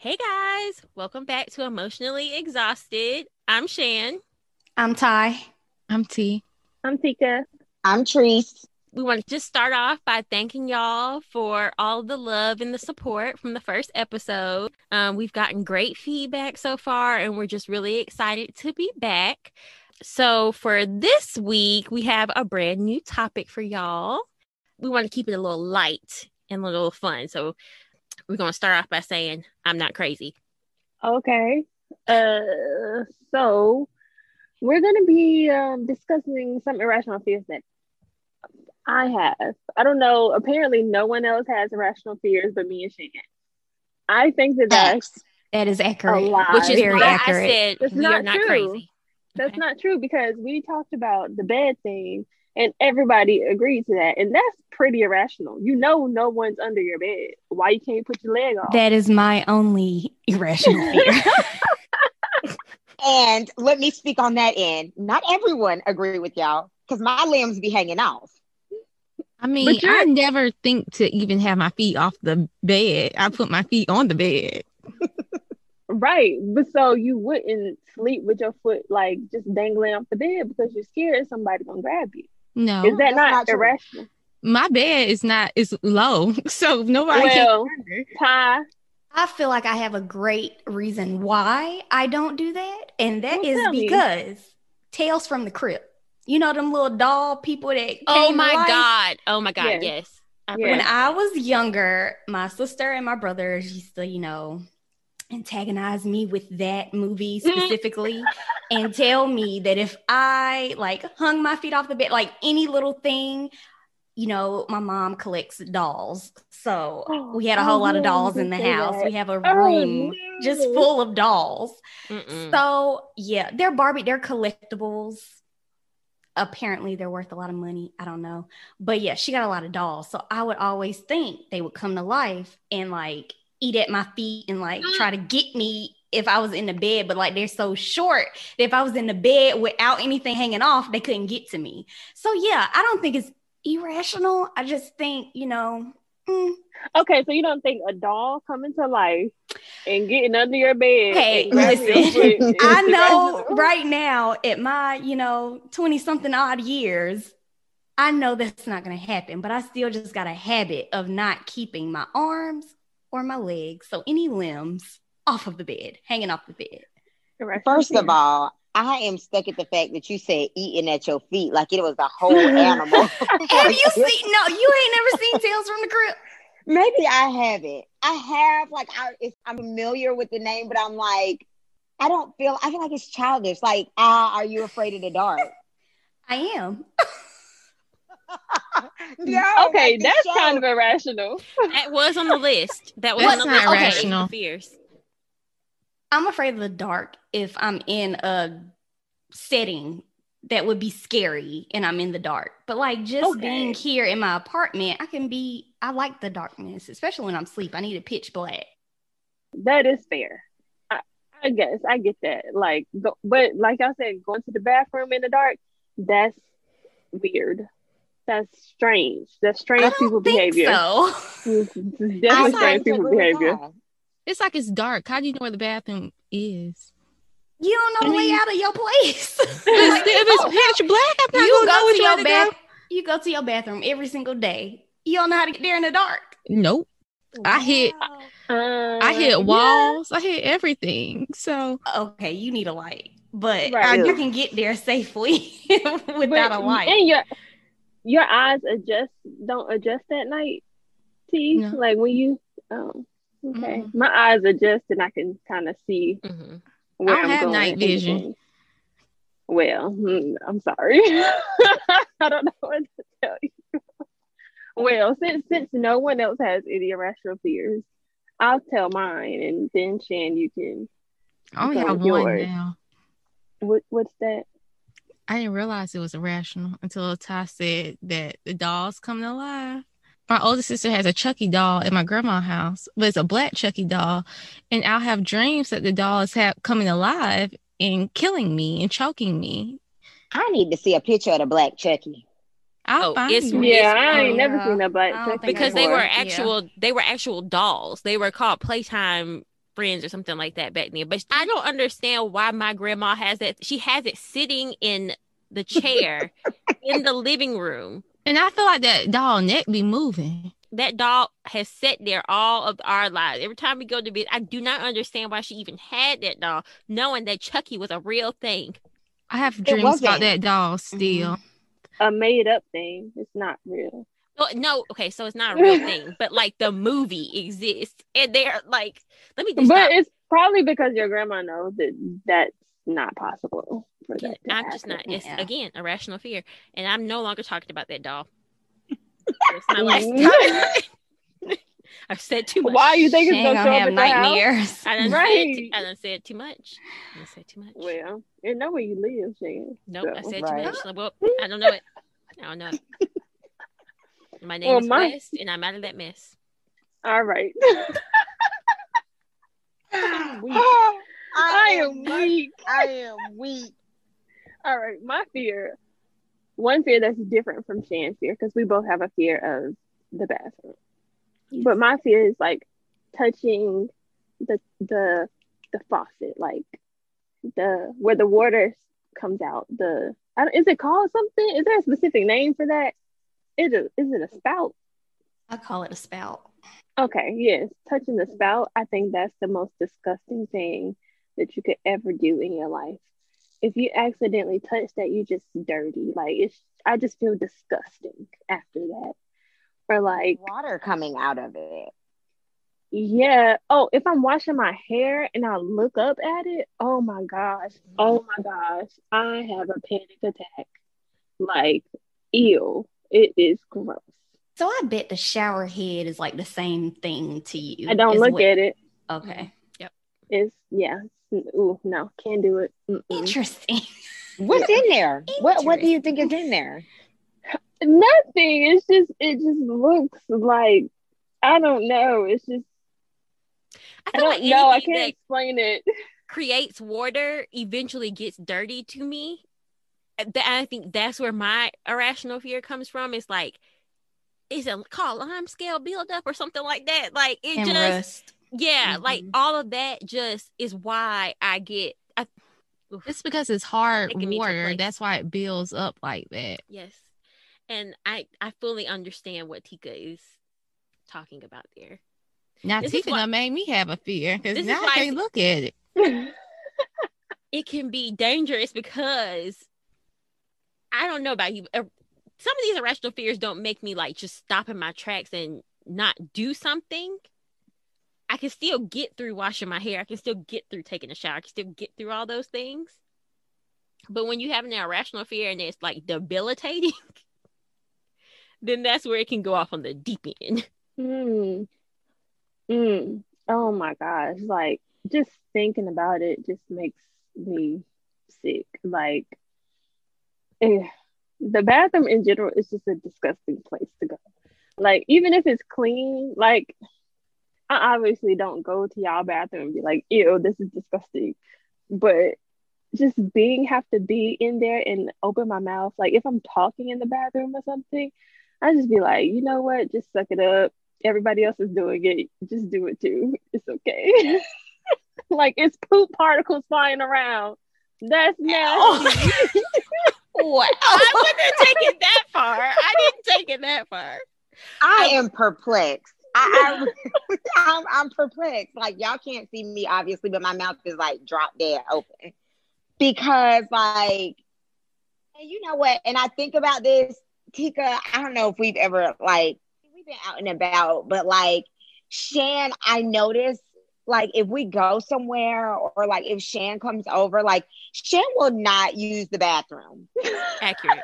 Hey guys, welcome back to Emotionally Exhausted. I'm Shan. I'm Ty. I'm T. I'm Tika. I'm Treese. We want to just start off by thanking y'all for all the love and the support from the first episode. Um, we've gotten great feedback so far, and we're just really excited to be back. So, for this week, we have a brand new topic for y'all. We want to keep it a little light and a little fun. So, we're going to start off by saying, I'm not crazy. Okay. Uh, so we're going to be um, discussing some irrational fears that I have. I don't know. Apparently, no one else has irrational fears but me and Shan. I think that that's That is accurate. lie. Which is very why accurate. I said That's we not are not true. crazy. that's Okay. not true because we talked about the bed thing and everybody agreed to that, and that's pretty irrational. You know, no one's under your bed. Why you can't put your leg off? That is my only irrational fear. And let me speak on that end. Not everyone agree with y'all because my limbs be hanging off. I mean, I never think to even have my feet off the bed. I put my feet on the bed. Right. But so you wouldn't sleep with your foot like just dangling off the bed because you're scared somebody gonna grab you. No, Is that that's not, not true. my bed is not is low, so nobody Well, can. Ty, I feel like I have a great reason why I don't do that, and that Well, is tell me. because Tales from the Crypt. You know them little doll people that oh came Oh to my life? God. Oh my God. Yes. Yes. I Yeah. When. I was younger, my sister and my brothers used to, you know, antagonize me with that movie mm-hmm. specifically and tell me that if I like hung my feet off the bed, like any little thing, you know, my mom collects dolls. So oh, we had a Oh, whole lot of dolls in the house. that. We have a Oh, room just full of dolls. Mm-mm. So yeah, they're Barbie, they're collectibles. Apparently, they're worth a lot of money. I don't know, but yeah, she got a lot of dolls. So I would always think they would come to life and like eat at my feet and like try to get me if I was in the bed. But like they're so short that if I was in the bed without anything hanging off, they couldn't get to me. So yeah, I don't think it's irrational. I just think you know. mm, Okay, so you don't think a doll coming to life and getting under your bed? Hey, and grabbing your listen, I know right now at my, you know, 20 something odd years, I know that's not going to happen, but I still just got a habit of not keeping my arms or my legs, so any limbs off of the bed, hanging off the bed. Irrational First of all, I am stuck at the fact that you said eating at your feet like it was a whole animal. Have you seen? No, you ain't never seen Tales from the Crypt. Maybe I haven't. I have like I it's, I'm familiar with the name, but I'm like, I don't feel. I feel like it's childish. Like, ah, are you afraid of the dark? I am. no. Okay, like that's show. kind of irrational. That was on the list. That was That's on the not list. Okay, rational. Fears. I'm afraid of the dark if I'm in a setting that would be scary and I'm in the dark. But like just Okay. being here in my apartment, I can be I like the darkness, especially when I'm asleep. I need a pitch black. That is fair. I, I guess I get that. Like, go, but like I said, going to the bathroom in the dark, that's weird. That's strange. That's strange I people don't think behavior. so. It's definitely I strange people agree behavior. Ty. It's like it's dark. How do you know where the bathroom is? You don't know the I mean- layout of your place. If it's, if it's pitch black, I'm not you gonna know go which to way your to bath. go. You go to your bathroom every single day. You don't know how to get there in the dark. Nope. I hit Uh, I hit yeah. walls. I hit everything. So Okay, you need a light, but Right. you can get there safely without a But- light. And your your eyes adjust don't adjust at night, T. No. Like when you oh okay. Mm-mm. My eyes adjust and I can kind of see hmm where I don't am have going night vision. Well, hmm, I'm sorry. I don't know what to tell you. Well, since since no one else has any irrational fears, I'll tell mine, and then Shan, you can. I only Okay, have with one now. What what's that? I didn't realize it was irrational until Ty said that the dolls coming alive. My older sister has a Chucky doll at my grandma's house, but it's a black Chucky doll. And I'll have dreams that the doll is ha- coming alive and killing me and choking me. I need to see a picture of the black Chucky. I'll Oh, find it's you. real. Yeah, I ain't oh, never yeah. seen a black Chucky think I because they before. were Yeah. actual they were actual dolls they were called playtime friends or something like that back then. But I don't understand why my grandma has that. She has it sitting in the chair in the living room. And I feel like that doll neck be moving. That doll has sat there all of our lives. Every time we go to bed, I do not understand why she even had that doll, knowing that Chucky was a real thing. I have dreams about wasn't. that doll still. Mm-hmm. A made up thing. It's not real. Well, no, okay, so it's not a real thing, but like the movie exists, and they're like, let me just. But stop. it's probably because your grandma knows that that's not possible for Yeah, that. I'm just not. happen. It's Yeah. again a rational fear, and I'm no longer talking about that doll. It's my last time. I've said too much. Why are you think She it's ain't gonna gonna show up have at your nightmares. I done, said, Right. too, I done said too much. I done said too much. Well, you know where you live, Shan. nope, I said right. too much. So, well, I don't know it. I don't know. It. My name Well, is my- West, and I'm out of that mess. All right. weak. Ah, I I am am weak. weak. I am weak. All right, my fear. One fear that's different from Shan's fear because we both have a fear of the bathroom. But my fear is like touching the the the faucet, like the where the water comes out. The I don't, is it called something? Is there a specific name for that? Is it is it a spout? I call it a spout. Okay, yes, touching the spout. I think that's the most disgusting thing that you could ever do in your life. If you accidentally touch that, you just dirty. Like it's, I just feel disgusting after that. Or like, Water coming out of it. yeah. Oh, if I'm washing my hair and I look up at it, oh my gosh, oh my gosh, I have a panic attack. Like, ew, it is gross. So I bet the shower head is like the same thing to you. I don't look what- at it. Okay. Mm-hmm. Yep. It's yeah. it's- Ooh, no, can't do it. Mm-mm. Interesting. What's in there? What What do you think is in there? Nothing. It's just it just looks like I don't know. It's just I I feel like don't know. I can't explain it. creates water eventually gets dirty to me. That I think that's where my irrational fear comes from. It's like, is it called lime scale buildup or something like that? Like it and just rust. yeah, like Mhm. all of that just is why I get I oof, It's because it's hard Taking me to a water. That's why it builds up like that. yes. And I I fully understand what Tika is talking about there. Now This Tika why- made me have a fear because now I can't look at it. it can be dangerous because I don't know about you. uh, Some of these irrational fears don't make me like just stop in my tracks and not do something. I can still get through washing my hair. I can still get through taking a shower. I can still get through all those things. But when you have an irrational fear and it's like debilitating, then that's where it can go off on the deep end. Mm. Mm. Oh my gosh. Like just thinking about it just makes me sick. Like Eh, the bathroom in general is just a disgusting place to go. Like even if it's clean, like I obviously don't go to y'all bathroom and be like, ew, this is disgusting. But just being have to be in there and open my mouth. Like if I'm talking in the bathroom or something, I just be like, you know what? Just suck it up. Everybody else is doing it. Just do it too. It's okay. like it's poop particles flying around. That's nasty. Oh. Wow. I wouldn't take it that far. I didn't take it that far. I am perplexed. I, I I'm, I'm perplexed. Like y'all can't see me obviously, but my mouth is like drop dead open because like, and you know what? And I think about this, Tika. I don't know if we've ever like we've been out and about, but like Shan, I noticed like if we go somewhere or like if Shan comes over, like Shan will not use the bathroom. Accurate.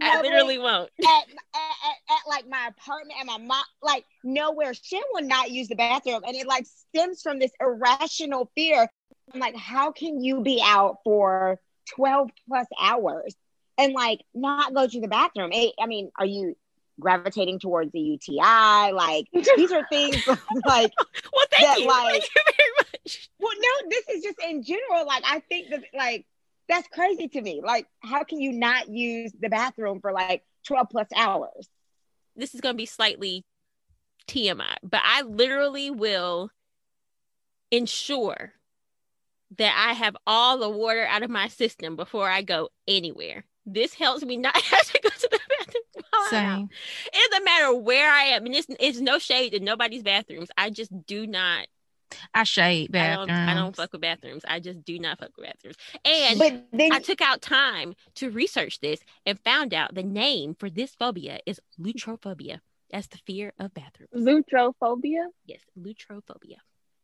I literally won't. at, at, at, at like my apartment and my mom, like nowhere. Shan will not use the bathroom, and it like stems from this irrational fear. I'm like, how can you be out for 12 plus hours and like not go to the bathroom? Eh, I mean, are you gravitating towards the UTI? Like these are things like, Well, thank That, you. like- thank you very much. well, no, this is just in general. Like, I think that like that's crazy to me. Like, how can you not use the bathroom for like 12 plus hours? This is going to be slightly TMI, but I literally will ensure that I have all the water out of my system before I go anywhere. This helps me not have to go to the bathroom. while I'm out. Same. It doesn't matter where I am. And it's, it's no shade in nobody's bathrooms. I just do not. I shade I don't, bathrooms. I don't fuck with bathrooms. I just do not fuck with bathrooms. And But then I took out time to research this and found out the name for this phobia is lutrophobia. That's the fear of bathrooms. Lutrophobia. Yes, lutrophobia.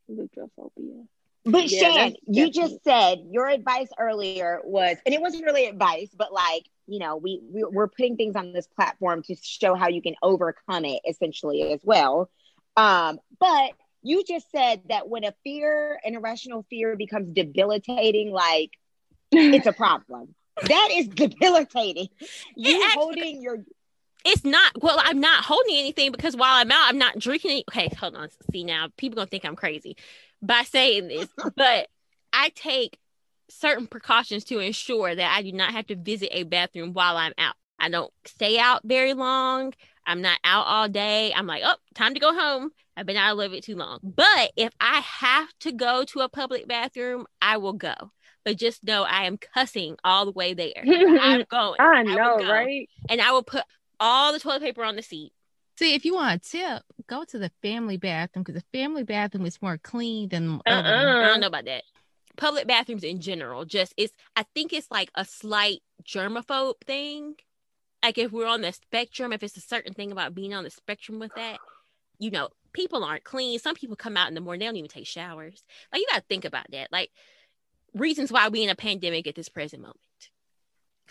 Lutrophobia. But Yeah, Shan, you just said your advice earlier was, and it wasn't really advice, but like, you know, we, we we're putting things on this platform to show how you can overcome it essentially as well. Um, but you just said that when a fear, an irrational fear becomes debilitating, like it's a problem. that is debilitating. You actually- holding your It's not well, I'm not holding anything because while I'm out, I'm not drinking any okay, hold on. See now, people gonna think I'm crazy by saying this, but I take certain precautions to ensure that I do not have to visit a bathroom while I'm out. I don't stay out very long. I'm not out all day. I'm like, oh, time to go home. I've been out a little bit too long. But if I have to go to a public bathroom, I will go. But just know I am cussing all the way there. I'm going. I know, go. right? And I will put all the toilet paper on the seat. See, if you want a tip, go to the family bathroom because the family bathroom is more clean than the other. one. I Uh-uh. don't know about that. Public bathrooms in general, just it's I think it's like a slight germaphobe thing. Like if we're on the spectrum, if it's a certain thing about being on the spectrum with that, you know, people aren't clean. Some people come out in the morning, they don't even take showers. Like you gotta think about that. Like reasons why we in a pandemic at this present moment.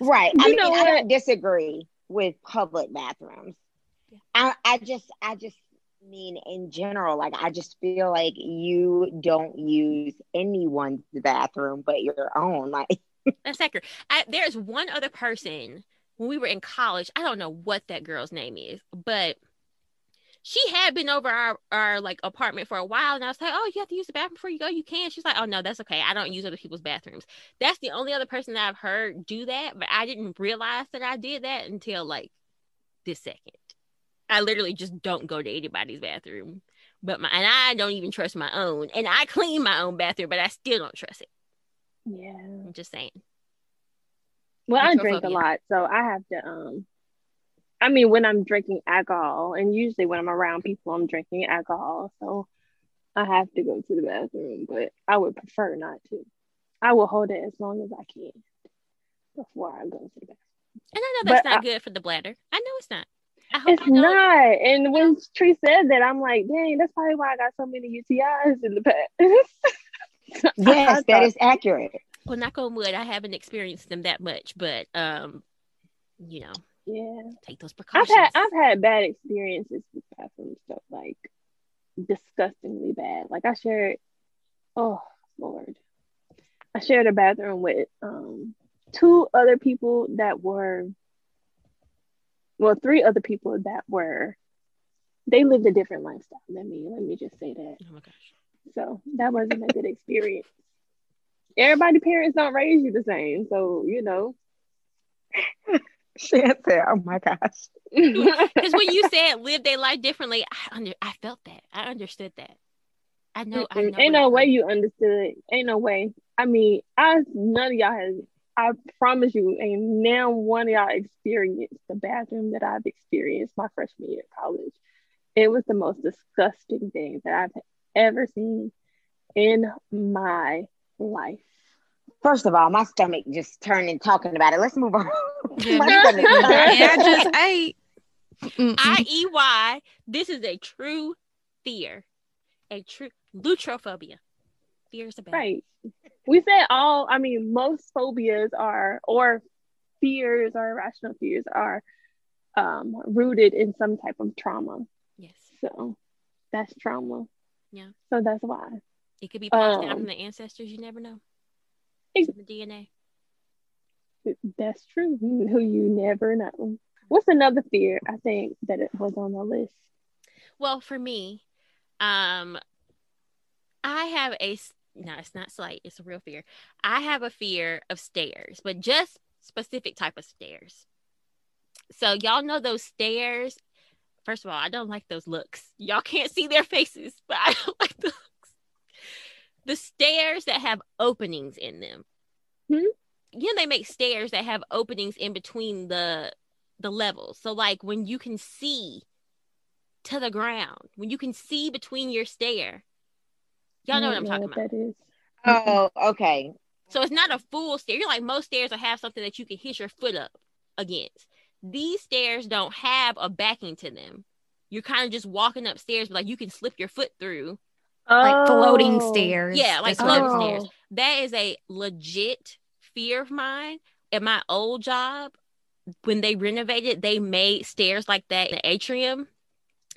Right. You I mean, know I what? don't disagree with public bathrooms. I, I just, I just mean in general, like I just feel like you don't use anyone's bathroom but your own. Like, That's accurate. I, there's one other person when we were in college. I don't know what that girl's name is, but she had been over our, our like apartment for a while, and I was like, "Oh, you have to use the bathroom before you go. You can." She's like, "Oh no, that's okay. I don't use other people's bathrooms." That's the only other person that I've heard do that, but I didn't realize that I did that until like this second. I literally just don't go to anybody's bathroom, but my and I don't even trust my own, and I clean my own bathroom, but I still don't trust it. Yeah. I'm just saying. Well, I drink a lot, so I have to um I mean when I'm drinking alcohol and usually when I'm around people I'm drinking alcohol, so I have to go to the bathroom, but I would prefer not to. I will hold it as long as I can before I go to the bathroom. And I know that's But not I- good for the bladder. I know it's not. I hope It's don't- not. And when Tree said that, I'm like, dang, that's probably why I got so many UTIs in the past. So yes, that thought- is accurate. Well, knock on wood, I haven't experienced them that much, but um, you know, Yeah. take those precautions. I've had I've had bad experiences with bathroom stuff, like disgustingly bad. Like I shared, oh Lord, I shared a bathroom with um two other people that were, well, three other people that were, they lived a different lifestyle than me. Let me just say that. oh my gosh. So that wasn't a good experience. Everybody parents don't raise you the same, so you know. Shan said, oh my gosh. Because when you said live their life differently, I under I felt that. I understood that. I know. I know. Ain't no it way meant. you understood. Ain't no way. I mean, I none of y'all has. I promise you, ain't now one of y'all experienced the bathroom that I've experienced my freshman year of college. It was the most disgusting thing that I've ever seen in my life. First of all, my stomach just turned and talking about it. Let's move on. Yeah. my stomach and I just ate. I E Y. This is a true fear, a true lutrophobia. Fear is a bad. Right. We said all. I mean, most phobias are or fears or irrational fears are um, rooted in some type of trauma. Yes, So that's trauma. Yeah. So that's why. it could be passed down Um, from the ancestors. You never know. It's in the DNA. That's true. Who you never know. What's another fear? I think that it was on the list. Well, for me, um, I have a no, it's not slight, it's a real fear. I have a fear of stairs, but just specific type of stairs. So y'all know those stairs. First of all, I don't like those looks. Y'all can't see their faces, but I don't like the looks. the stairs that have openings in them. Hmm? You know, they make stairs that have openings in between the the levels. So like when you can see to the ground, when you can see between your stair. Y'all know what I'm mm-hmm. talking about. That is. Oh, okay. So it's not a full stair. You're like most stairs will have something that you can hit your foot up against. These stairs don't have a backing to them. You're kind of just walking upstairs, but like you can slip your foot through. like floating Oh. stairs. Yeah, like floating Oh. stairs. That is a legit fear of mine. At my old job, when they renovated, they made stairs like that in the atrium.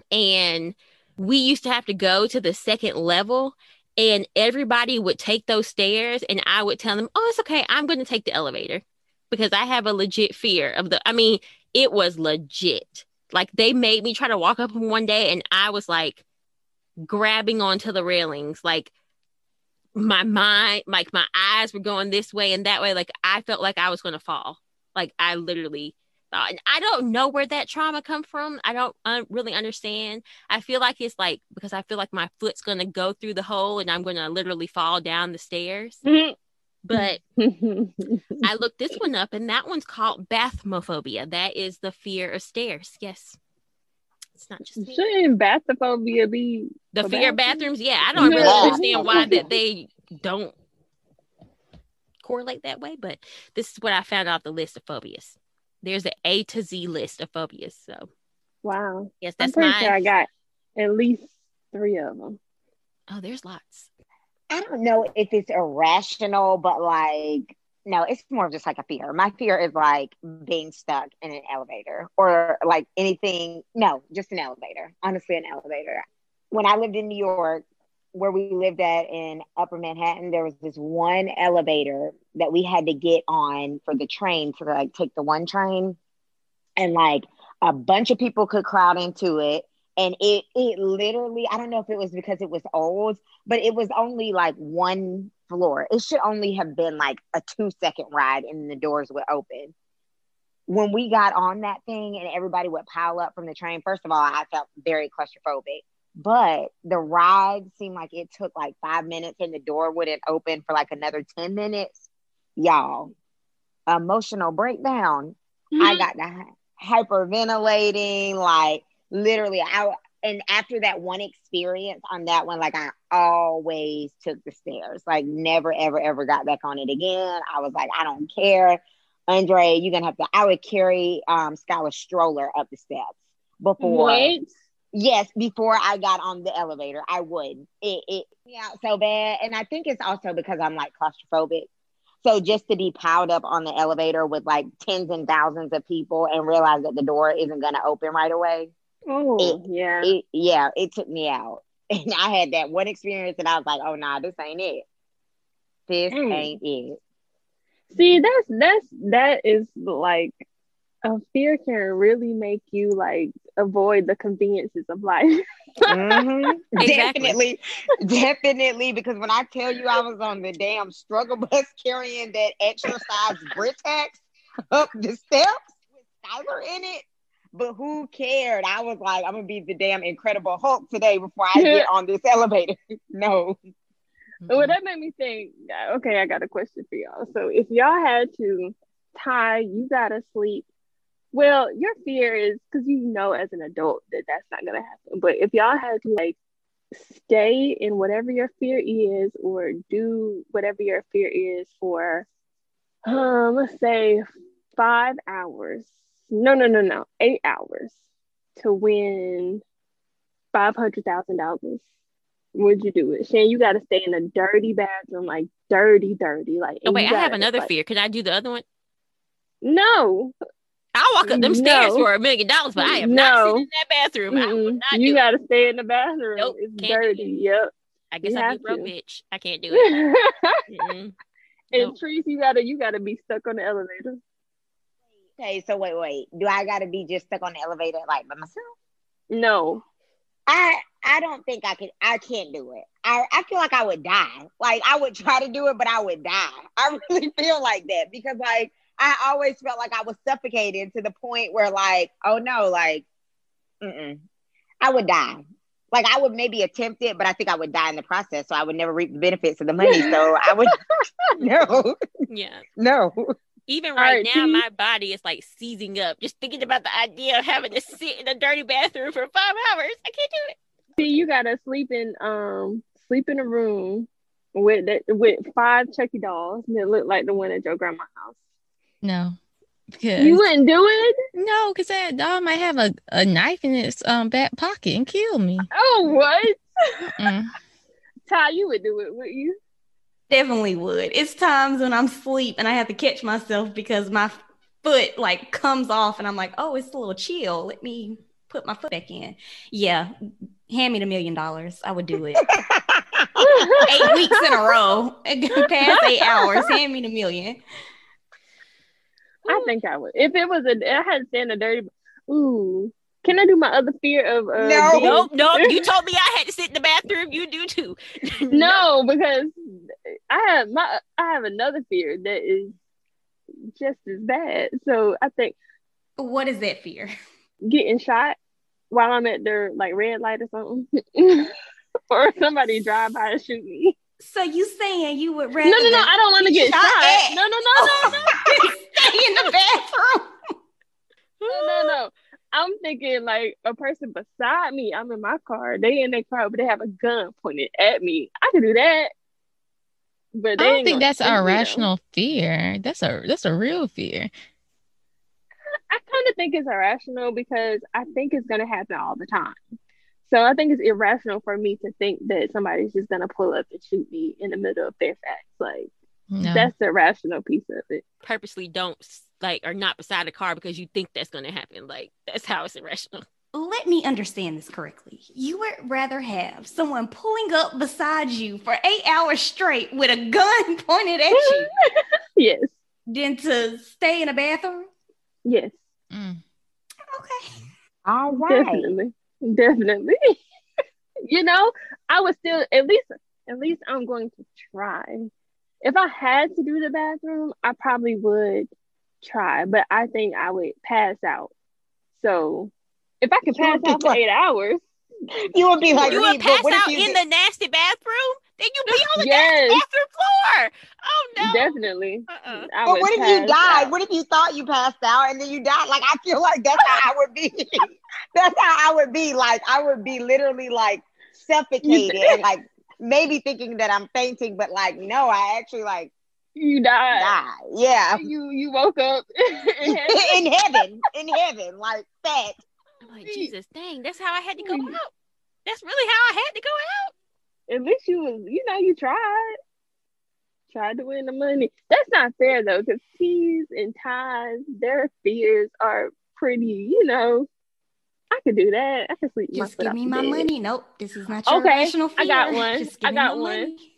And we used to have to go to the second level, and everybody would take those stairs, and I would tell them, Oh, it's okay. I'm going to take the elevator because I have a legit fear of the. I mean, it was legit. Like they made me try to walk up one day, and I was like grabbing onto the railings, like my mind, like my eyes were going this way and that way. Like I felt like I was going to fall. Like I literally I don't know where that trauma come from. I don't uh, really understand. I feel like it's like because I feel like my foot's going to go through the hole and I'm going to literally fall down the stairs. But I looked this one up, and that one's called bathmophobia. That is the fear of stairs. Yes, it's not just me. Shouldn't bathophobia be the fear of bathrooms? bathrooms. Yeah, I don't really understand why that they don't correlate that way, but this is what I found out the list of phobias. There's an A to Z list of phobias. So wow? yes, I'm that's pretty mine. sure I got at least three of them. oh, there's lots. I don't know if it's irrational, but like, no, it's more of just like a fear. My fear is like being stuck in an elevator or like anything. No, just an elevator. Honestly, an elevator. When I lived in New York, where we lived at in Upper Manhattan, there was this one elevator that we had to get on for the train to like take the one train, and like a bunch of people could crowd into it. And it it literally, I don't know if it was because it was old, but it was only like one floor. It should only have been like a two second ride and the doors would open. When we got on that thing and everybody would pile up from the train, first of all, I felt very claustrophobic. But the ride seemed like it took like five minutes and the door wouldn't open for like another 10 minutes. Y'all, emotional breakdown. I got the hyperventilating, like literally I and after that one experience on that one, like I always took the stairs, like never, ever, ever got back on it again. I was like, I don't care. Andre, you're gonna have to I would carry um Skylar's stroller up the steps before What? yes, before I got on the elevator, I would. It it me out so bad. And I think it's also because I'm like claustrophobic. So just to be piled up on the elevator with like tens and thousands of people and realize that the door isn't gonna open right away Oh, yeah. it yeah, it took me out. And I had that one experience and I was like, oh nah, this ain't it. This Mm. ain't it. See, that's that's that is like a fear can really make you like avoid the conveniences of life. Mhm. Exactly. Definitely, definitely. Because when I tell you I was on the damn struggle bus carrying that exercise Britax up the steps with Skylar in it, but who cared? I was like, I'm gonna be the damn Incredible Hulk today before I get on this elevator. no, Well, that made me think. Okay, I got a question for y'all. So, if y'all had to tie, you gotta sleep. Well, your fear is because you know as an adult that that's not gonna happen. But if y'all had to like stay in whatever your fear is, or do whatever your fear is for, um, let's say five hours. No, no, no, no, eight hours to win five hundred thousand dollars would you do it? Shan, you got to stay in a dirty bathroom, like dirty, dirty. Like, Oh wait, I have another like- fear. Can I do the other one? No, I'll walk up them stairs for a million dollars, but I am not sitting in that bathroom. I will Mm-mm. not you do got it. to stay in the bathroom. Nope, it's can't do dirty. Yep. I guess you I'd be broke bitch. I can't do it. and. Nope. Treese, you gotta, you gotta be stuck on the elevator. okay. So wait, wait. Do I gotta be just stuck on the elevator like by myself? No, I I don't think I could. I can't do it. I I feel like I would die. Like I would try to do it, but I would die. I really feel like that because like I always felt like I was suffocated to the point where like oh no, like mm I would die. like I would maybe attempt it, but I think I would die in the process. So I would never reap the benefits of the money. So I would no, Yeah. no. Even All right right, now, T. my body is like seizing up just thinking about the idea of having to sit in a dirty bathroom for five hours. I can't do it. See, you gotta sleep in um sleep in a room with that with five Chucky dolls that look like the one at your grandma's house. No. Because You wouldn't do it? no, because that dog might have a, a knife in its um back pocket and kill me. Oh what? Mm. Ty, you would do it, would you? Definitely would. It's times when I'm asleep and I have to catch myself because my foot like comes off and I'm like, oh, it's a little chill. Let me put my foot back in. Yeah. Hand me the million dollars. I would do it. eight weeks in a row. Past eight hours. Hand me the million. I think I would. If it was a, I had to stand a dirty. Ooh, can I do my other fear of? Uh, No. Nope, nope. You told me I had to sit in the bathroom. You do too. no, because I have my, I have another fear that is just as bad. So I think What is that fear? getting shot while I'm at their like red light or something, or somebody drive by and shoot me. So you saying you would rather No, no, no, I don't want to get shot shot. at. No, no, no, no, no. stay in the bathroom? no, no, no. I'm thinking like a person beside me. I'm in my car. They in their car, but they have a gun pointed at me. I could do that. But I don't think that's shoot a me, irrational fear. That's a that's a real fear. I kind of think it's irrational because I think it's gonna happen all the time. So I think it's irrational for me to think that somebody's just gonna pull up and shoot me in the middle of Fairfax. Like No. that's the rational piece of it. Purposely don't like or not beside the car because you think that's gonna happen. Like that's how it's irrational. Let me understand this correctly. You would rather have someone pulling up beside you for eight hours straight with a gun pointed at you Yes, than to stay in a bathroom? yes, Mm. Okay. All right. definitely, definitely. you know, I would still at least at least I'm going to try. If I had to do the bathroom, I probably would try, but I think I would pass out. So if I could pass out for like- eight hours, You would be like you would pass out in did- the nasty bathroom. Then you be on the Yes. bathroom floor. Oh no. definitely. Uh-uh. But what if you died? out. What if you thought you passed out and then you died? Like I feel like that's how I would be. that's how I would be. Like I would be literally like suffocated and like maybe thinking that I'm fainting, but like no, I actually like You died. die. Yeah. You you woke up and had- in heaven. In heaven. Like that. I'm like Jesus, dang, that's how I had to go out. That's really how I had to go out. At least you was you know you tried tried to win the money that's not fair though because teas and ties their fears are pretty you know i could do that i could sleep Just give me my bed. money. Nope. This is not your Okay, rational fear. I got one. Just give I got my one. money.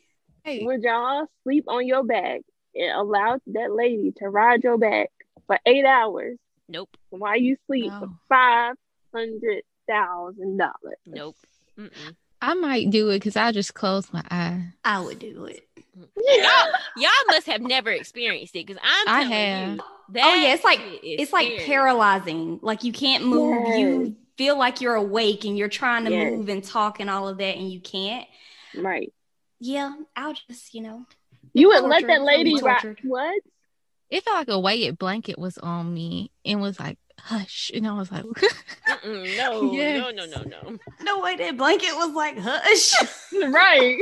Hey, would y'all sleep on your back and allow that lady to ride your back for eight hours Nope. while you sleep for five hundred thousand dollars Nope. Mm-mm. I might do it because I just close my eye. I would do it. Y'all, y'all must have never experienced it because I'm I telling have. you. Oh yeah, it's like that shit is it's like paralyzing. Like you can't move. Yes. You feel like you're awake and you're trying to Yes. move and talk and all of that, and you can't. right Yeah, I'll just you know. you would let that lady Be ride what It felt like a weighted blanket was on me and was like, hush. And I was like, no, Yes. no, no, no, no. No way that blanket was like hush. right.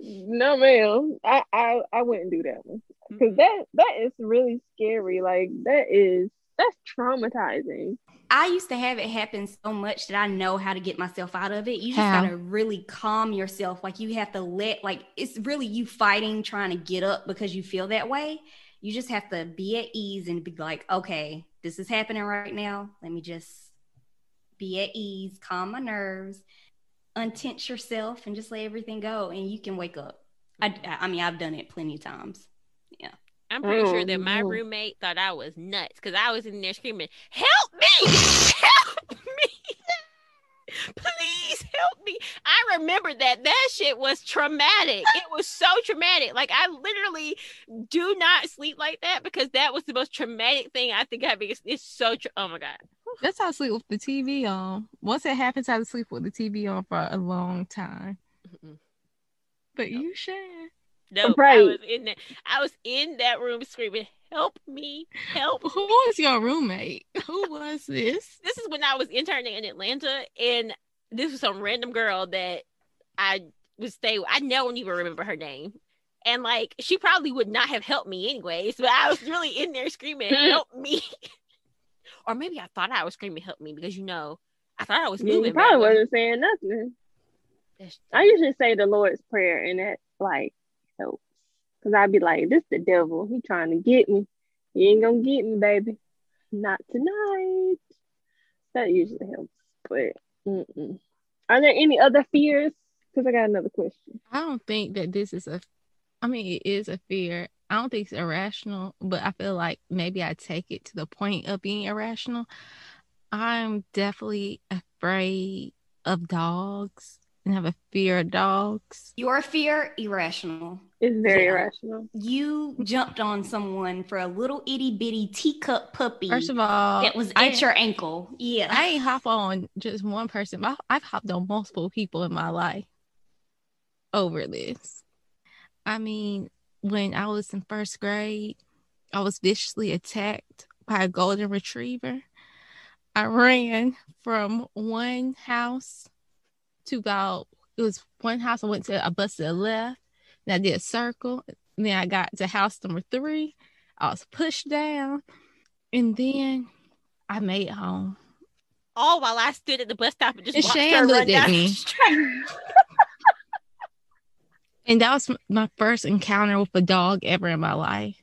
no, ma'am. I, I I wouldn't do that one mm. because that that is really scary. Like that is that's traumatizing. I used to have it happen so much that I know how to get myself out of it. You just How? gotta really calm yourself. Like you have to let like it's really you fighting trying to get up because you feel that way. You just have to be at ease and be like, okay, this is happening right now. Let me just be at ease, calm my nerves, untense yourself, and just let everything go, and you can wake up. I, I mean, I've done it plenty of times. Yeah. I'm pretty sure Oh, that my oh, no. roommate thought I was nuts because I was in there screaming, "Help me! Help me! Please help me!" I remember that that shit was traumatic. it was so traumatic. Like I literally do not sleep like that because that was the most traumatic thing I think I've. ex- It's so. Tra- oh my god. That's how I sleep with the TV on. Once it happens, I sleep with the TV on for a long time. Mm-mm. But you should. No, I Right. was in that. I was in that room screaming, "Help me! Help!" Who was your roommate? Who was this? This is when I was interning in Atlanta, and this was some random girl that I would stay. with. I don't even remember her name, and like she probably would not have helped me anyways. But I was really in there screaming, "Help me!" or maybe I thought I was screaming, "Help me!" because you know I thought I was moving. You probably wasn't saying nothing. I usually say the Lord's Prayer, and that like helps. Cause I'd be like, "This the devil. He trying to get me. He ain't gonna get me, baby. Not tonight." That usually helps. But mm-mm. are there any other fears? Because I got another question. I don't think that this is a. I mean, it is a fear. I don't think it's irrational, but I feel like maybe I take it to the point of being irrational. I'm definitely afraid of dogs and have a fear of dogs. Your fear, irrational. It's very Yeah. irrational. You jumped on someone for a little itty bitty teacup puppy First of all, that was I, at your ankle. Yeah. I ain't hop on just one person. I, I've hopped on multiple people in my life over this. I mean, when I was in first grade, I was viciously attacked by a golden retriever. I ran from one house to about it was one house I went to, I busted a left, and I did a circle. And then I got to house number three. I was pushed down, and then I made it home. all while I stood at the bus stop and just And watched Shan her looked run at down me. the street. And that was my first encounter with a dog ever in my life.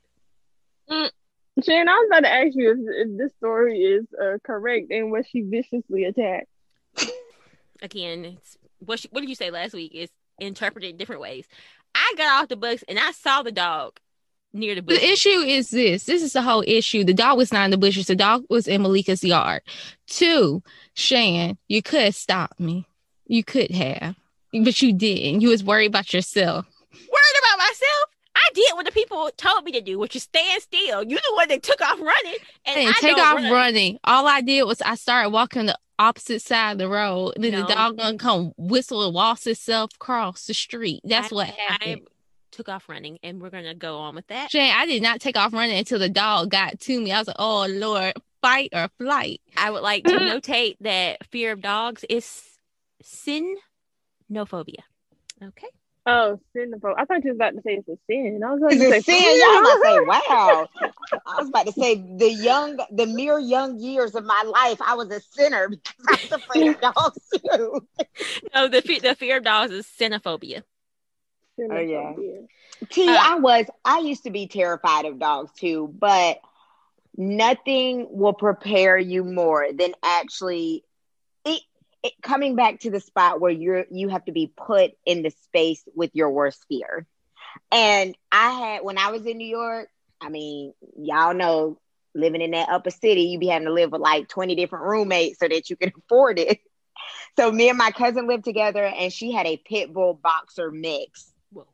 Shannon, I was about to ask you if, if this story is uh, correct and was she viciously attacked? Again, it's what she, what did you say last week? Is interpreted different ways. I got off the bus and I saw the dog near the bush. The issue is this. This is the whole issue. The dog was not in the bushes. The dog was in Malika's yard. Two, Shan, you could have stopped me. You could have, but you didn't. You was worried about yourself. Worried about myself. I did what the people told me to do, which is stand still. You the one that took off running, and I I take off run. running. All I did was I started walking the opposite side of the road. And then No. the dog gonna come whistle and waltz itself across the street. That's I- what I happened. took off running, and we're gonna go on with that. Shane, I did not take off running until the dog got to me. I was like, oh Lord, fight or flight. I would like to notate that fear of dogs is cynophobia. Okay. Oh, sinful. I thought you was about to say it's a sin. I was about It's to a say, sin. Y'all about to say, wow. I was about to say the young, the mere young years of my life, I was a sinner because I was afraid of dogs too. No, the fe- the fear of dogs is xenophobia. Oh, yeah. Xenophobia. T, Uh, I was, I used to be terrified of dogs too, but nothing will prepare you more than actually it, it coming back to the spot where you're you have to be put in the space with your worst fear. And I had when I was in New York, I mean, y'all know living in that upper city, you be having to live with like 20 different roommates so that you can afford it. So me and my cousin lived together and she had a pit bull boxer mix. Whoa.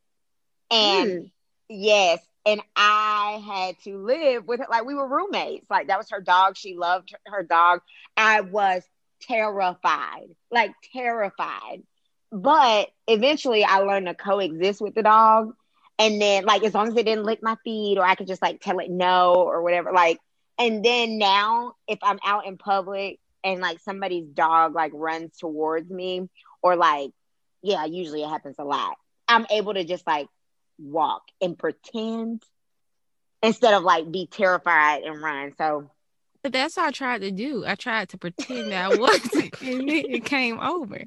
And Mm. Yes. And I had to live with it. Like we were roommates. Like that was her dog. She loved her, her dog. I was terrified, like terrified. But eventually I learned to coexist with the dog. And then, like, as long as it didn't lick my feet or I could just like tell it no or whatever, like, and then now if I'm out in public and like somebody's dog like runs towards me or like, yeah, usually it happens a lot. I'm able to just like walk and pretend instead of like be terrified and run. So But that's what I tried to do. I tried to pretend that I wasn't, and then it came over.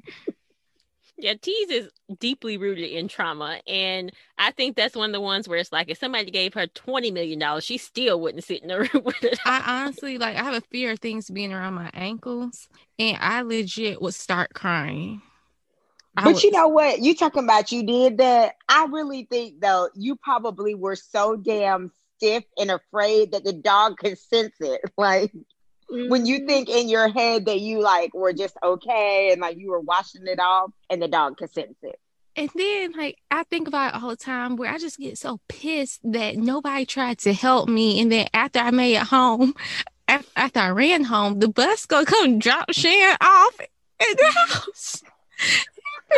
Yeah, Tease is deeply rooted in trauma. And I think that's one of the ones where it's like if somebody gave her $20 million, she still wouldn't sit in the room with it. I honestly like I have a fear of things being around my ankles, and I legit would start crying. I but would- you know what? You talking about you did that. I really think though, you probably were so damn stiff and afraid that the dog could sense it. Like when you Mhm. think in your head that you like were just okay and like you were washing it off and the dog could sense it. And then like I think about it all the time where I just get so pissed that nobody tried to help me. And then after I made it home, after I ran home, the bus gonna come drop Shan off in the house.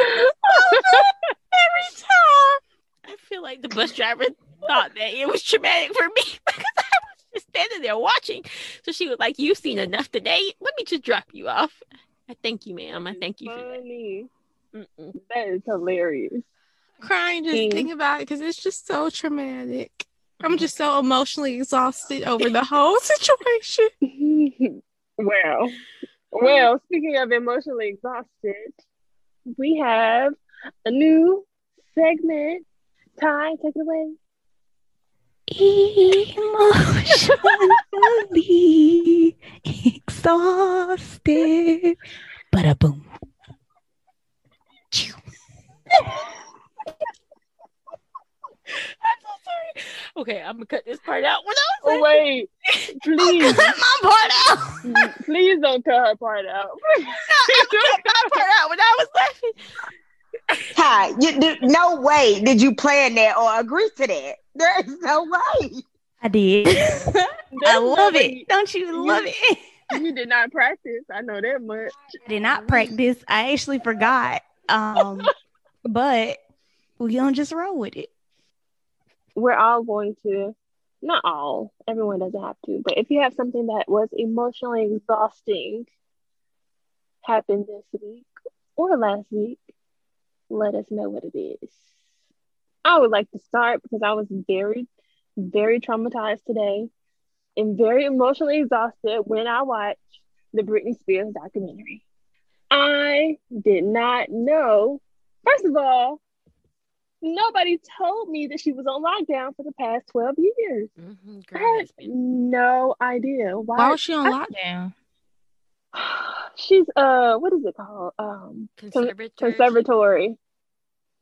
Every time. I feel like the bus driver thought that it was traumatic for me because I was just standing there watching. So she was like, You've seen enough today. Let me just drop you off. I thank you, ma'am. I thank you for that. Mm-mm. That is hilarious. Crying just Mm. thinking about it because it's just so traumatic. I'm just so emotionally exhausted over the whole situation. well, well, speaking of emotionally exhausted, we have a new segment. Ty, take it away. Emotionally exhausted. Bada boom. I'm so sorry. Okay, I'm gonna cut this part out. When I Oh, was wait, please, Don't Cut my part out. please don't cut her part out. cut my part out when I was laughing. Ty, you, did- no way did you plan that or agree to that. There is no way. I did. I love no it. Don't you love it? You did not practice. I know that much. I did not practice. I actually forgot. Um, but we gonna just roll with it. We're all going to, not all, everyone doesn't have to, but if you have something that was emotionally exhausting happen this week or last week, let us know what it is. I would like to start because I was very, very traumatized today and very emotionally exhausted when I watched the Britney Spears documentary. I did not know, first of all, nobody told me that she was on lockdown for the past 12 years. Mhm, I had no idea. Why, Why was she on I- lockdown? She's uh what is it called? Um conservatorship. conservatory.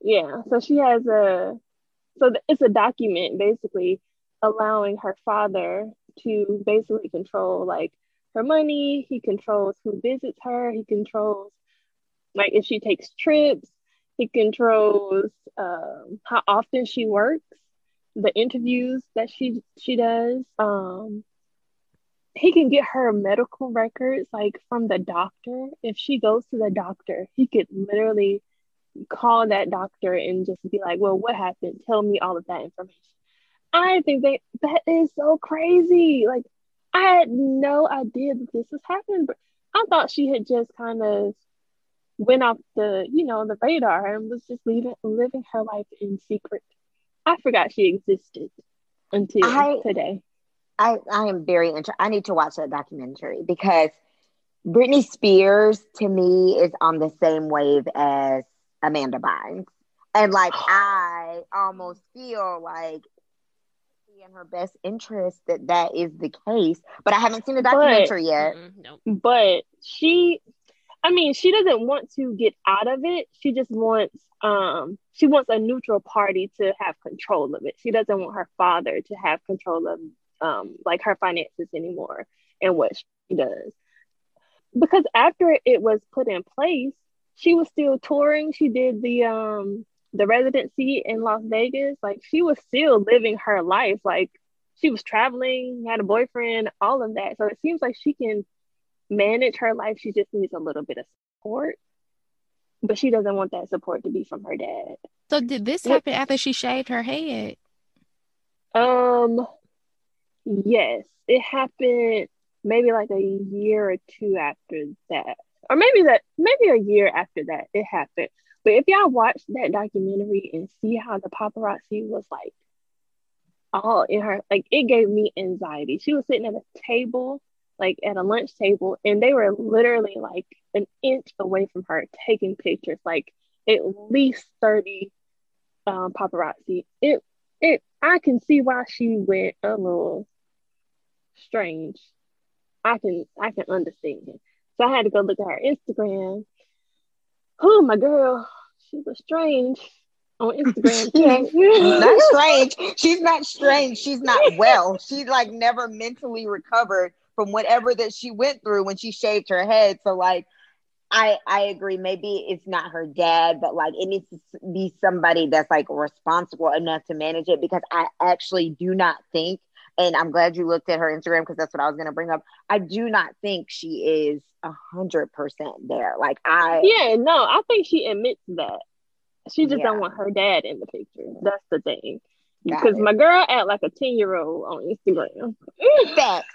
Yeah. So she has a so it's a document basically allowing her father to basically control like her money. He controls who visits her. He controls like if she takes trips. He controls um, how often she works, the interviews that she she does. Um, he can get her medical records like from the doctor. If she goes to the doctor, he could literally call that doctor and just be like, "Well, what happened? Tell me all of that information." I think that that is so crazy. Like, I had no idea that this was happening, but I thought she had just kind of went off the, you know, the radar and was just living living her life in secret. I forgot she existed until I- today. I, I am very interested. I need to watch that documentary because Britney Spears to me is on the same wave as Amanda Bynes. And like I almost feel like in her best interest that that is the case, but I haven't seen the But- documentary yet. Mm-mm, no. but she i mean she doesn't want to get out of it she just wants um she wants a neutral party to have control of it she doesn't want her father to have control of um like her finances anymore and what she does because after it was put in place she was still touring she did the um the residency in las vegas like she was still living her life like she was traveling had a boyfriend all of that so it seems like she can manage her life. She just needs a little bit of support. But she doesn't want that support to be from her dad. So did this What- happen after she shaved her head? Um yes, it happened maybe like a year or two after that. Or maybe that maybe a year after that it happened. But if y'all watch that documentary and see how the paparazzi was like all in her like it gave me anxiety. She was sitting at a table like at a lunch table and they were literally like an inch away from her taking pictures like at least 30 um, paparazzi it it i can see why she went a little strange i can i can understand it so i had to go look at her instagram oh my girl she was strange on instagram not strange. She's not strange. She's not well. She's like never mentally recovered from whatever that she went through when she shaved her head. So like I I agree. Maybe it's not her dad, but like it needs to be somebody that's like responsible enough to manage it because I actually do not think and I'm glad you looked at her Instagram because that's what I was gonna bring up. I do not think she is a hundred percent there. Like I Yeah, no, I think she admits that. She just Yeah. don't want her dad in the picture. That's the thing. Got Because it. my girl act like a 10 year old on Instagram. facts,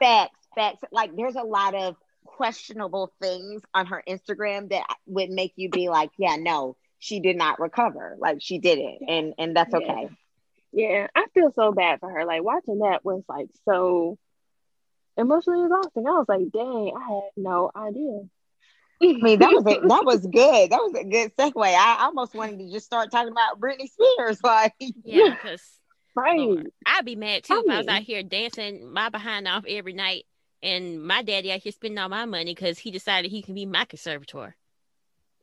facts, facts. Like there's a lot of questionable things on her Instagram that would make you be like, yeah, no, she did not recover. Like she didn't, and and that's Yeah. okay. Yeah, I feel so bad for her. Like watching that was like so emotionally exhausting. I was like, dang, I had no idea. I mean, that was a, that was good. That was a good segue. I almost wanted to just start talking about Britney Spears. Like, Yeah, because right. I'd be mad too if I was out here dancing my behind off every night and my daddy out here spending all my money because he decided he can be my conservator.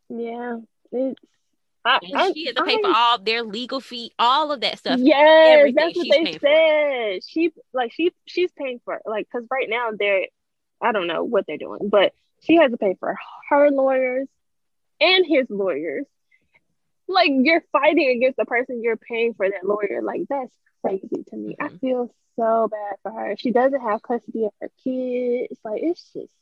Yeah. It's I, And I, she had to pay for all their legal fee, all of that stuff. Yes, that's what they paying for. said. She like she she's paying for like because right now they're I don't know what they're doing, but she has to pay for her lawyers and his lawyers. Like you're fighting against the person you're paying for that lawyer. Like that's crazy to me. I Mhm. feel so bad for her. She doesn't have custody of her kids. Like it's just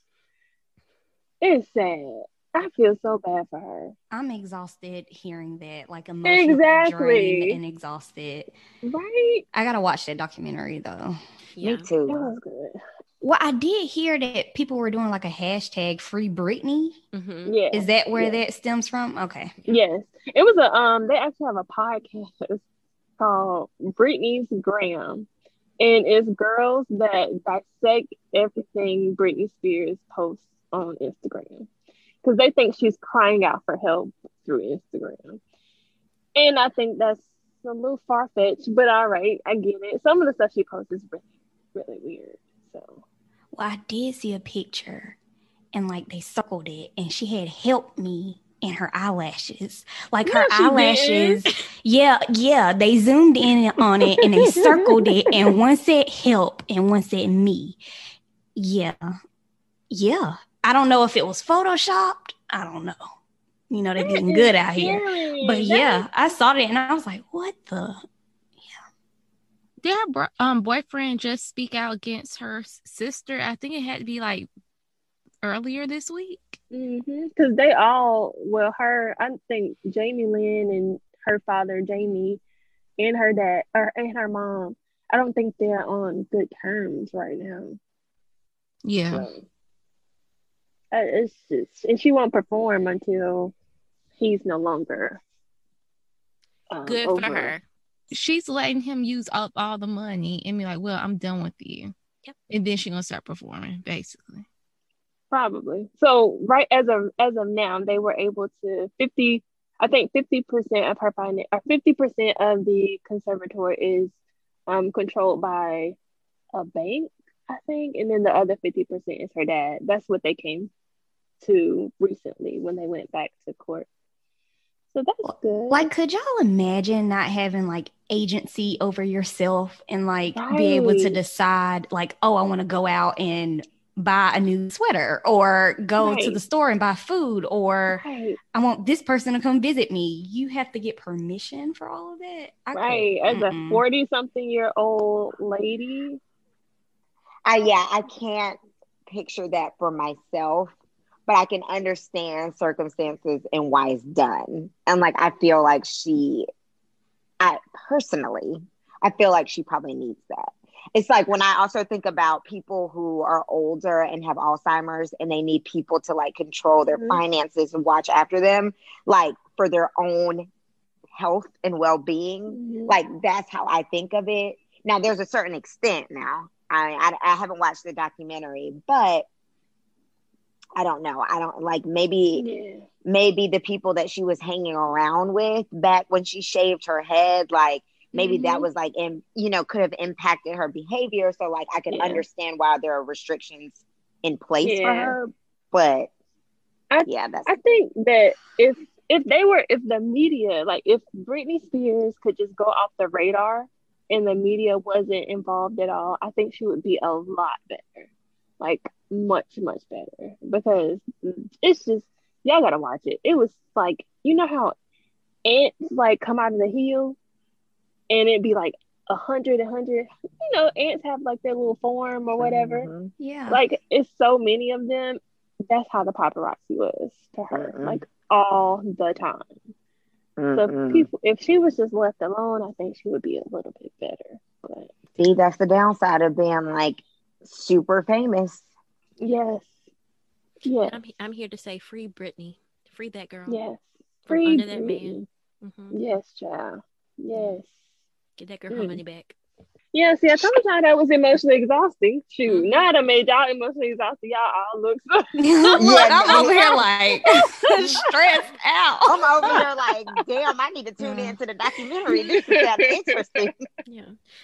it's sad. I feel so bad for her. I'm exhausted hearing that, like emotionally Exactly. drained and exhausted. Right? I gotta watch that documentary though. Yeah. me too. That was good. Well, I did hear that people were doing like a hashtag free Britney. hmm Yeah. Is that where Yeah. that stems from? Okay. Yes, it was a um. They actually have a podcast called Britney's Gram, and it's girls that dissect everything Britney Spears posts on Instagram because they think she's crying out for help through Instagram, and I think that's a little far fetched, but all right, I get it. Some of the stuff she posts is really, really weird. So Well, I did see a picture and like they circled it and she had helped me in her eyelashes. Like her No, she eyelashes. Yeah, yeah. They zoomed in on it and they circled it and one said help and one said me. Yeah. Yeah. I don't know if it was photoshopped. I don't know. You know, they're getting good out here. But That yeah, I saw that and I was like, what the? Yeah. Did her bro- um boyfriend just speak out against her sister? I think it had to be like earlier this week. Because they all, well, her, I think Jamie Lynn and her father, Jamie, and her dad, or and her mom, I don't think they're on good terms right now. Yeah. So, it's just, and she won't perform until he's no longer. um, Good for over. her. She's letting him use up all the money and be like, Well, I'm done with you. Yep. And then she's gonna start performing, basically. Probably. So right as of as of now, they were able to fifty. I think fifty percent of her finance, or fifty percent of the conservatory is um controlled by a bank, I think, and then the other fifty percent is her dad. That's what they came to recently when they went back to court. So that's good. Like, could y'all imagine not having like agency over yourself and like be able to decide, like, oh, I want to go out and buy a new sweater or go to the store and buy food or right, I want this person to come visit me. You have to get permission for all of that. I could- right. As a mm-mm. forty something year old lady, I yeah, I can't picture that for myself, but I can understand circumstances and why it's done. And like I feel like she I personally, I feel like she probably needs that. It's like when I also think about people who are older and have Alzheimer's and they need people to like control their Mhm. finances and watch after them, like for their own health and well-being like that's how I think of it. Now there's a certain extent now. I, I I haven't watched the documentary, but I don't know. I don't like maybe yeah, maybe the people that she was hanging around with back when she shaved her head, like maybe that Mhm. was like in you know could have impacted her behavior. So like I can Yeah. understand why there are restrictions in place for her, but I- yeah, that's I think that if if they were if the media like if Britney Spears could just go off the radar and the media wasn't involved at all, I think she would be a lot better. Like much, much better. Because it's just y'all gotta watch it. It was like you know how ants like come out of the heel and it'd be like a hundred, a hundred. You know, ants have like their little form or whatever. Mhm. Yeah. Like it's so many of them. That's how the paparazzi was to her, Mm-mm. like all the time. So Mm-mm. if people, if she was just left alone, I think she would be a little bit better. But See, that's the downside of being like super famous. Yes, yes, I'm I'm here to say free Britney, free that girl. yes, free under that man. Britney. hmm Yes, child. Yes. Get that girl her Mm. money back. Yeah, see, I told y'all that was emotionally exhausting. Shoot, Mhm. now that I made y'all emotionally exhausted, y'all all look so. Look, I'm over here like stressed out. I'm over here like, damn, I need to tune Yeah. into the documentary. This is sound interesting. Yeah.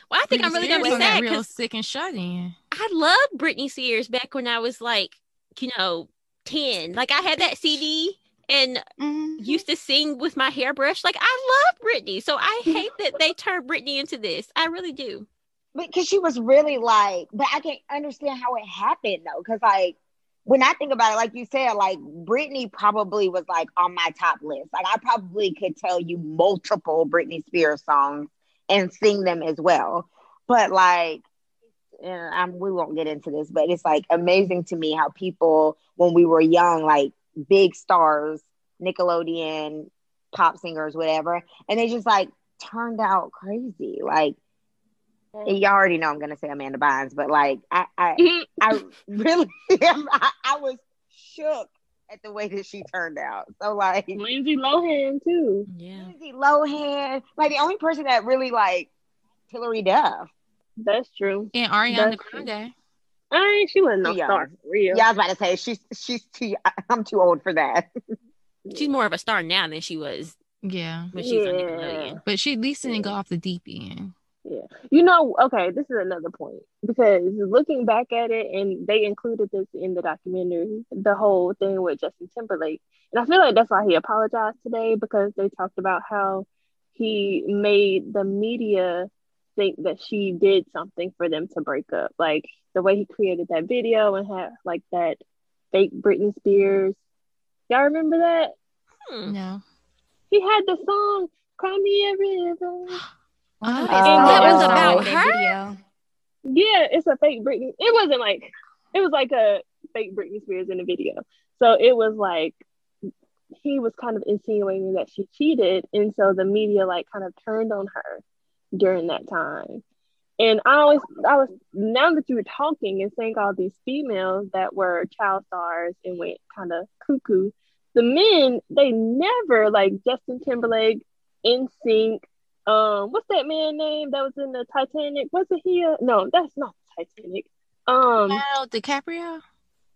Well, I think I'm really gonna be sad real because sick and shut in. I love Britney Spears back when I was like, you know, ten. Like I had that CD and Mhm. used to sing with my hairbrush. Like I love Britney, so I hate that they turned Britney into this. I really do. Because she was really like, but I can't understand how it happened though. Because like when I think about it, like you said, like Britney probably was like on my top list. Like I probably could tell you multiple Britney Spears songs and sing them as well. But like, and I'm, we won't get into this, but it's like amazing to me how people when we were young, like big stars, Nickelodeon, pop singers, whatever, and they just like turned out crazy. Like you already know I'm gonna say Amanda Bynes, but like I I, I really am I, I was shook at the way that she turned out. So like Lindsay Lohan too. Yeah. Lindsay Lohan, like the only person that really like Hilary Duff. That's true. And Ariana That's true. Grande. I ain't she wasn't no Yeah. star for real. Yeah, I was about to say she's she's too I'm too old for that. She's more of a star now than she was Yeah. when she was on Yeah. Nickelodeon. But she at least didn't go off the deep end. Yeah. You know, okay, this is another point because looking back at it, and they included this in the documentary, the whole thing with Justin Timberlake. And I feel like that's why he apologized today because they talked about how he made the media think that she did something for them to break up. Like the way he created that video and had like that fake Britney Spears. Y'all remember that? Hmm. No. He had the song Cry Me a River. Oh, Uh, that was about her? video. Yeah, it's a fake Britney. It wasn't like it was like a fake Britney Spears in the video. So it was like he was kind of insinuating that she cheated, and so the media like kind of turned on her during that time. And I always, I was now that you were talking and saying all these females that were child stars and went kind of cuckoo, the men they never like Justin Timberlake, NSYNC. Um, what's that man name that was in the Titanic? Was it he? a- No, that's not Titanic. Um, Leonardo DiCaprio.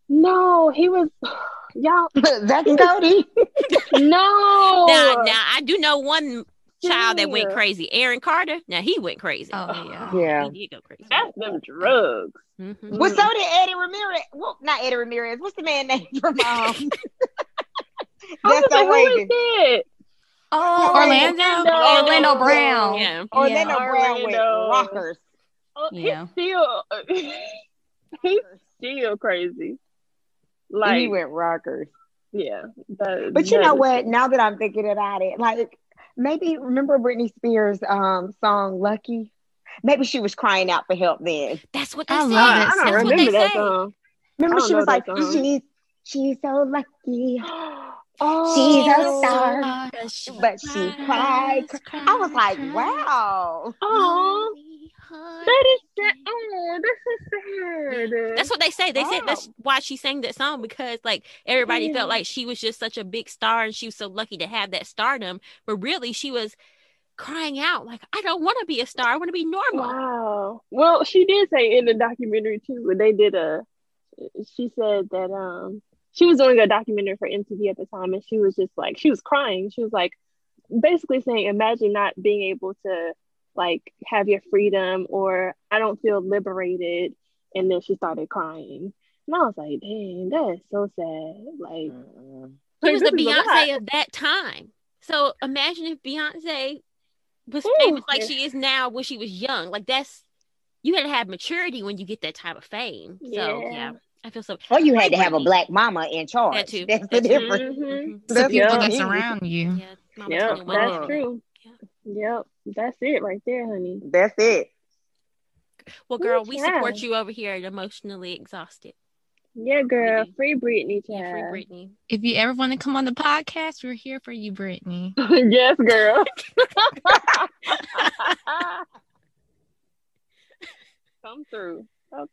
no, he was. Y'all, That's Cody. no. Now, now I do know one child that went crazy. Aaron Carter. Now he went crazy. Oh yeah. Yeah. He did go crazy. That's them drugs. Mhm. Well, so did Eddie Ramirez. Well, not Eddie Ramirez. What's the man name from um I was That's like, who is Reagan. that? Oh, Orlando. Orlando Brown. Yeah. Orlando Yeah. Brown with Orlando. rockers. Oh, Yeah. He's still, he's still crazy. Like, he went rockers. yeah. that- But you that know is- what? Now that I'm thinking about it, like maybe remember Britney Spears' um song "Lucky." Maybe she was crying out for help then. That's what they I said. love I, I don't song. what remember they that say. song. Remember she was like, song. "She's she's so lucky." Oh, She's a star. but she cried. I was like, "Wow." Oh, that is that. Oh, this is sad. That's what they say. They said that's why she sang that song because like everybody Yeah. felt like she was just such a big star and she was so lucky to have that stardom. But really, she was crying out like, "I don't want to be a star. I want to be normal." Wow. Well, she did say in the documentary too, when they did a, she said that um she was doing a documentary for MTV at the time, and she was just like she was crying. She was like basically saying, "Imagine not being able to like have your freedom, or I don't feel liberated." And then she started crying, and I was like, "Dang, that is so sad." Like mm-hmm. She was the a. Beyonce of that time. So imagine if Beyonce was Ooh, famous like yeah. she is now when she was young. Like that's you had to have maturity when you get that type of fame. So Yeah. yeah, I feel so. Or you had to have a black mama in charge. That too. That's the That too. difference. Mhm. Mhm. The That's people what that it is. surround you. Yeah, Mama Yeah, Tina that's wasn't having it. true. Yeah. Yep, that's it right there, honey. That's it. Well, girl, we support you over here at Emotionally Exhausted. Yeah, girl, do. free Britney, Yeah, free child. Britney. If you ever want to come on the podcast, we're here for you, Britney. yes, girl. Come through. Okay.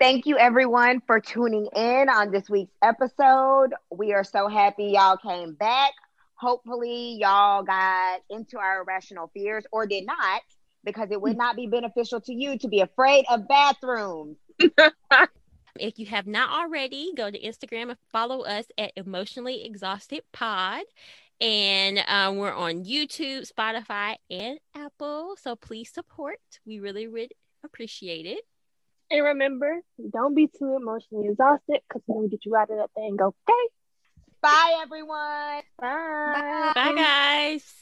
Thank you, everyone, for tuning in on this week's episode. We are so happy y'all came back. Hopefully, y'all got into our irrational fears or did not, because it would not be beneficial to you to be afraid of bathrooms. If you have not already, go to Instagram and follow us at Emotionally Exhausted Pod. And um, we're on YouTube, Spotify, and Apple. So please support. We really would appreciate it. And remember, don't be too emotionally exhausted because we're going to get you out of that thing. Okay. Bye, everyone. Bye. Bye, guys.